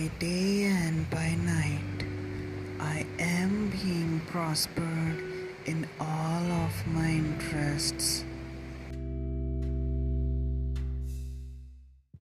By day and by night, I am being prospered in all of my interests.